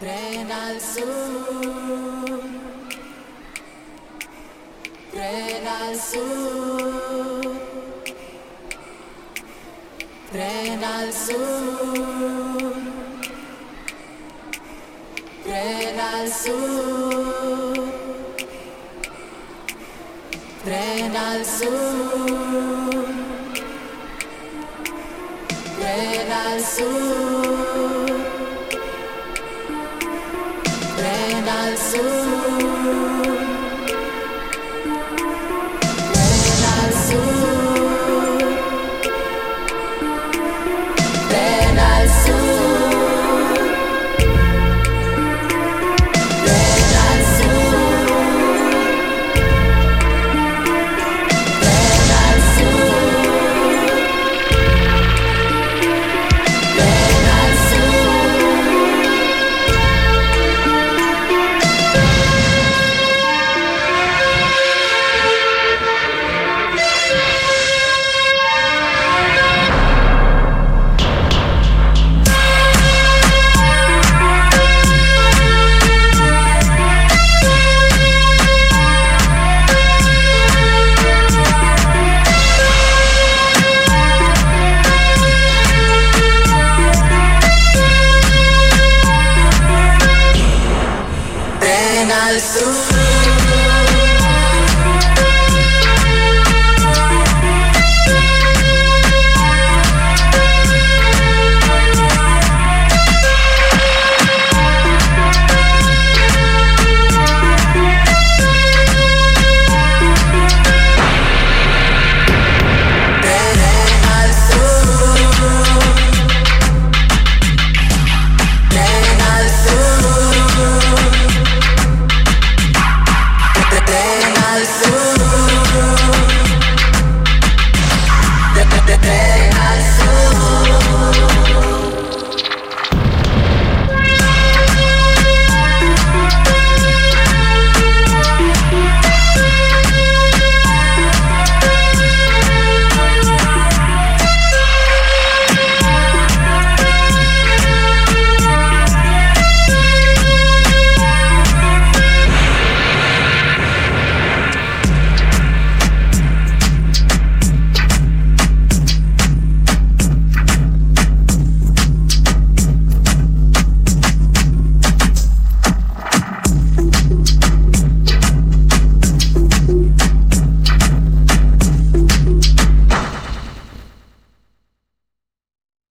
Tren al sur. Tren al sur. Tren al sur. Tren al sur. Tren al sur. Tren al sur. azul. and I listen.